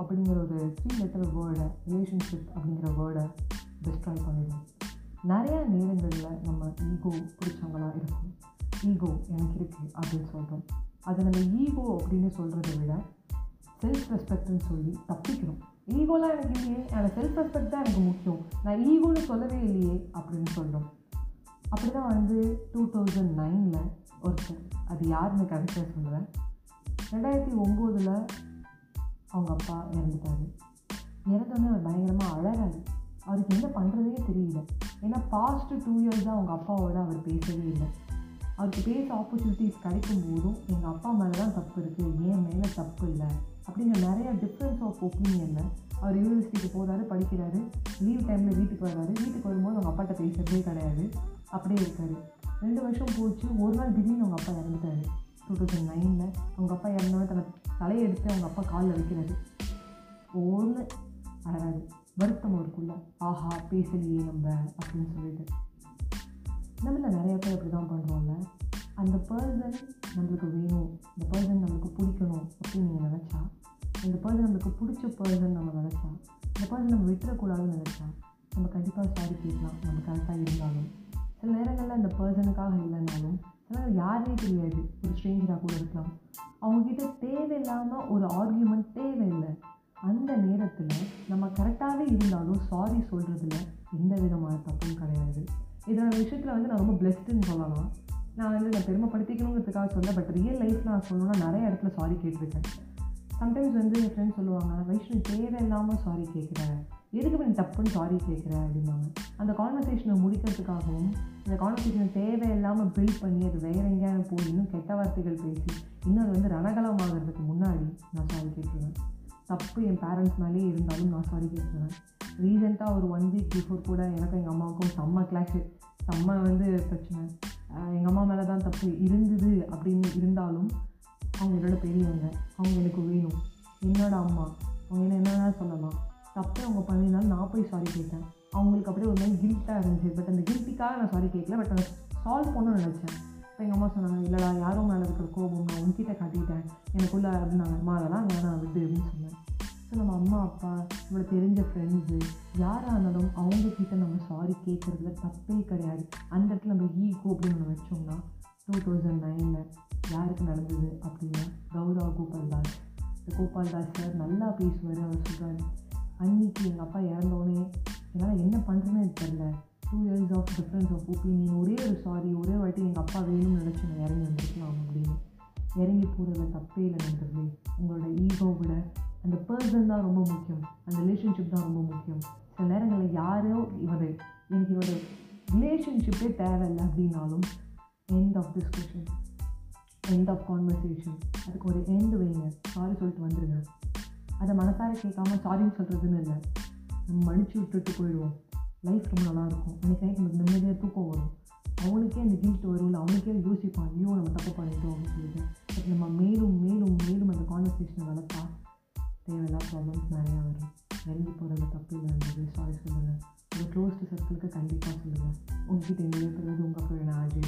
அப்படிங்கிற ஒரு three letter வேர்டை ரிலேஷன்ஷிப் அப்படிங்கிற வேர்டை டிஸ்ட்ராய் பண்ணிடும் நிறையா நேரங்களில் நம்ம ஈகோ பிடிச்சவங்களா இருக்கும். ஈகோ எனக்கு இருக்குது அப்படின்னு சொல்கிறோம் அதை நம்ம ஈகோ அப்படின்னு சொல்கிறத விட செல்ஃப் ரெஸ்பெக்ட்னு சொல்லி தப்பிக்கிறோம். ஈகோலாம் எனக்கு இல்லையே எனக்கு செல்ஃப் ரெஸ்பெக்ட் தான் எனக்கு முக்கியம். நான் ஈகோன்னு சொல்லவே இல்லையே அப்படின்னு சொல்கிறோம் அப்படி தான் வந்து டூ தௌசண்ட் நைனில் ஒருத்தர் அது யாருன்னு கரெக்டாக சொல்லுவேன் ரெண்டாயிரத்தி ஒம்போதில் அவங்க அப்பா இறந்துட்டாரு. இறந்தோடனே அவர் பயங்கரமாக அழகாரு அவருக்கு என்ன பண்ணுறதே தெரியல. ஏன்னா பாஸ்ட்டு டூ இயர்ஸாக அவங்க அப்பாவோட அவர் பேசவே இல்லை. அவருக்கு பேச ஆப்பர்ச்சுனிட்டிஸ் கிடைக்கும் போதும் எங்கள் அப்பா மேலே தான் தப்பு இருக்குது ஏன் மேலே தப்பு இல்லை அப்படிங்கிற நிறைய டிஃப்ரென்ஸ் ஆஃப் ஒப்பீனியனில் அவர் யூனிவர்சிட்டிக்கு போகிறாரு படிக்கிறாரு. லீவ் டைமில் வீட்டுக்கு வர்றாரு. வீட்டுக்கு வரும்போது அவங்க அப்பாட்ட பேசுகிறதே கிடையாது. அப்படியே இருக்காரு. ரெண்டு வருஷம் போச்சு. ஒரு நாள் திடீர்னு அவங்க அப்பா இறந்துட்டாரு. டூ தௌசண்ட் நைனில் அவங்க அப்பா இறந்தவங்க தன்னை தலையை எடுத்து அவங்க அப்பா காலில் வைக்கிறது. ஒன்று அழகாது வருத்தம் இருக்குள்ள ஆஹா பேசலையே நம்ம அப்படின்னு சொல்லிட்டு. நம்மள நிறைய பேர் அப்படி தான் பண்ணுறோம்ல அந்த பர்சன் நம்மளுக்கு வேணும். இந்த பர்சன் நம்மளுக்கு பிடிக்கணும் அப்படின்னு நீங்கள் நினச்சா இந்த பர்சன் நம்மளுக்கு பிடிச்ச பர்சன் நம்ம நினச்சா இந்த பர்சன் நம்ம விட்டுறக்கூடாதுன்னு நினச்சா நம்ம கண்டிப்பாக சாரி கேட்கலாம். நம்ம கரெக்டாக இருந்தாலும். சில நேரங்களில் அந்த பர்சனுக்காக இல்லைனாலும் ஆனால் யாருமே யாருனே தெரியாது. ஒரு ஸ்ட்ரேஞ்சராக கூட இருக்கலாம். அவங்கக்கிட்ட தேவையில்லாமல் ஒரு ஆர்கியூமெண்ட் தேவையில்லை. அந்த நேரத்தில் நம்ம கரெக்டாகவே இருந்தாலும் சாரி சொல்கிறதுல எந்த விதமான தப்பும் கிடையாது. இதோட விஷயத்தில் வந்து நான் ரொம்ப பிளெஸ்டுன்னு சொல்லலாம். நான் வந்து நான் பெருமைப்படுத்திக்கணுங்கிறதுக்காக சொல்ல பட் ரியல் லைஃப் நான் சொல்லணும்னா நிறைய இடத்துல சாரி கேட்டிருக்கேன். சம்டைம்ஸ் வந்து என் ஃப்ரெண்ட்ஸ் சொல்லுவாங்க வைஷ்ணு தேவையில்லாமல் சாரி கேட்குறேன் எதுக்கு நீ தப்புன்னு சாரி கேட்குறேன் அப்படிம்பாங்க. அந்த கான்வர்சேஷனை முடிக்கிறதுக்காகவும் இந்த கான்வர்சேஷனை தேவையில்லாமல் பில்ட் பண்ணி அது வேற எங்கேயாவது போய் இன்னும் கெட்ட வார்த்தைகள் பேசி இன்னும் அது வந்து ரணகலமாகிறதுக்கு முன்னாடி நான் சாரி கேட்டுருவேன். தப்பு என் பேரண்ட்ஸ் மேலேயே இருந்தாலும் நான் சாரி கேட்டுருவேன். ரீசெண்டாக ஒரு ஒன் வீக் பிஃபோர் கூட எனக்கும் எங்கள் அம்மாவுக்கும் செம்ம கிளாஷு செம்ம வந்து பிரச்சனை. எங்கள் அம்மா மேலே தான் தப்பு இருந்தது அப்படின்னு இருந்தாலும் அவங்க என்னோட பெரியவங்க அவங்க எனக்கு வேணும். என்னோட அம்மா அவங்க என்ன என்னென்ன சொல்லலாம். தப்பே அவங்க பண்ணியிருந்தாலும் நான் போய் சாரி கேட்டேன். அவங்களுக்கு அப்படியே ஒரு மாதிரி கில்ட்டாக இருந்துச்சு. பட் அந்த கில்ட்டிக்காக நான் சாரி கேட்கல. பட் அதை சால்வ் பண்ணணும்னு நினச்சேன். இப்போ எங்கள் அம்மா சொன்னாங்க இல்லைடா யாரோ மேலே இருக்கிற கோபம் நான் உங்ககிட்ட காட்டிட்டேன். எனக்குள்ளே அப்படின்னாங்க. அம்மா அதெல்லாம் வேணாம் விட்டு அப்படின்னு சொன்னேன். ஸோ நம்ம அம்மா அப்பா நம்மளை தெரிஞ்ச ஃப்ரெண்ட்ஸு யாராக இருந்தாலும் அவங்கக்கிட்ட நம்ம சாரி கேட்குறதுல தப்பே கிடையாது. அந்த இடத்துல நம்ம ஈகோ அப்படின்னு நம்ம வச்சோம்னா டூ தௌசண்ட் நைனில் யாருக்கு நடந்தது அப்படின்னா கௌரவ கோபால் தாஸ் இந்த கோபால் தாஸ் சார் நல்லா பேசுவார் அவர் சொல்கிறாரு அன்னைக்கு எங்கள் அப்பா இறந்தோடனே என்னால் என்ன பண்ணுறேன்னு எனக்கு தெரில two years of difference of opinion ஒரே ஒரு சாரி ஒரே வாட்டி எங்கள் அப்பா வேணும்னு நினச்சி நான் இறங்கி வந்துருக்கலாம் அப்படின்னு. இறங்கி போகிறதுல தப்பே இல்லை நண்பர்களே. உங்களோட ஈகோவோட அந்த பர்சன் தான் ரொம்ப முக்கியம். அந்த ரிலேஷன்ஷிப் தான் ரொம்ப முக்கியம். சில நேரங்களில் யாரோ இவர் எனக்கு இவரோட ரிலேஷன்ஷிப்பே தேவையில்லை அப்படின்னாலும் end of discussion end of conversation அதுக்கு ஒரு எண்டு வைங்க. சாரி சொல்லிட்டு வந்துடுங்க அதை மனசார கேட்காம சாரின்னு சொல்கிறதுன்னு இல்லை. நம்ம மன்னிச்சு விட்டுட்டு போயிடுவோம். லைஃப் ரொம்ப நல்லாயிருக்கும். அன்றைக்கி நைட் நமக்கு நிம்மதியாக தூக்கம் வரும். அவனுக்கே அந்த கில்ட் இல்லை அவனுக்கே யோசிப்பான் ஐயோ நம்ம தப்பு பண்ணிட்டோம் அப்படின்னு சொல்லிட்டு. பட் நம்ம மேலும் மேலும் மேலும் அந்த கான்வர்சேஷனை வளர்த்தா தேவையில்லாத ப்ராப்ளம்ஸ் நிறையா வரும். இறங்கி போகிறது தப்பு இல்லைன்றது சாரி சொல்லுங்கள் உங்கள் க்ளோஸ்டு சர்க்கிளுக்கு கண்டிப்பாக சொல்லுங்கள் உங்ககிட்ட என்ன இருக்கிறது உங்கள் ஃப்ரெண்ட் என்ன ஆஜி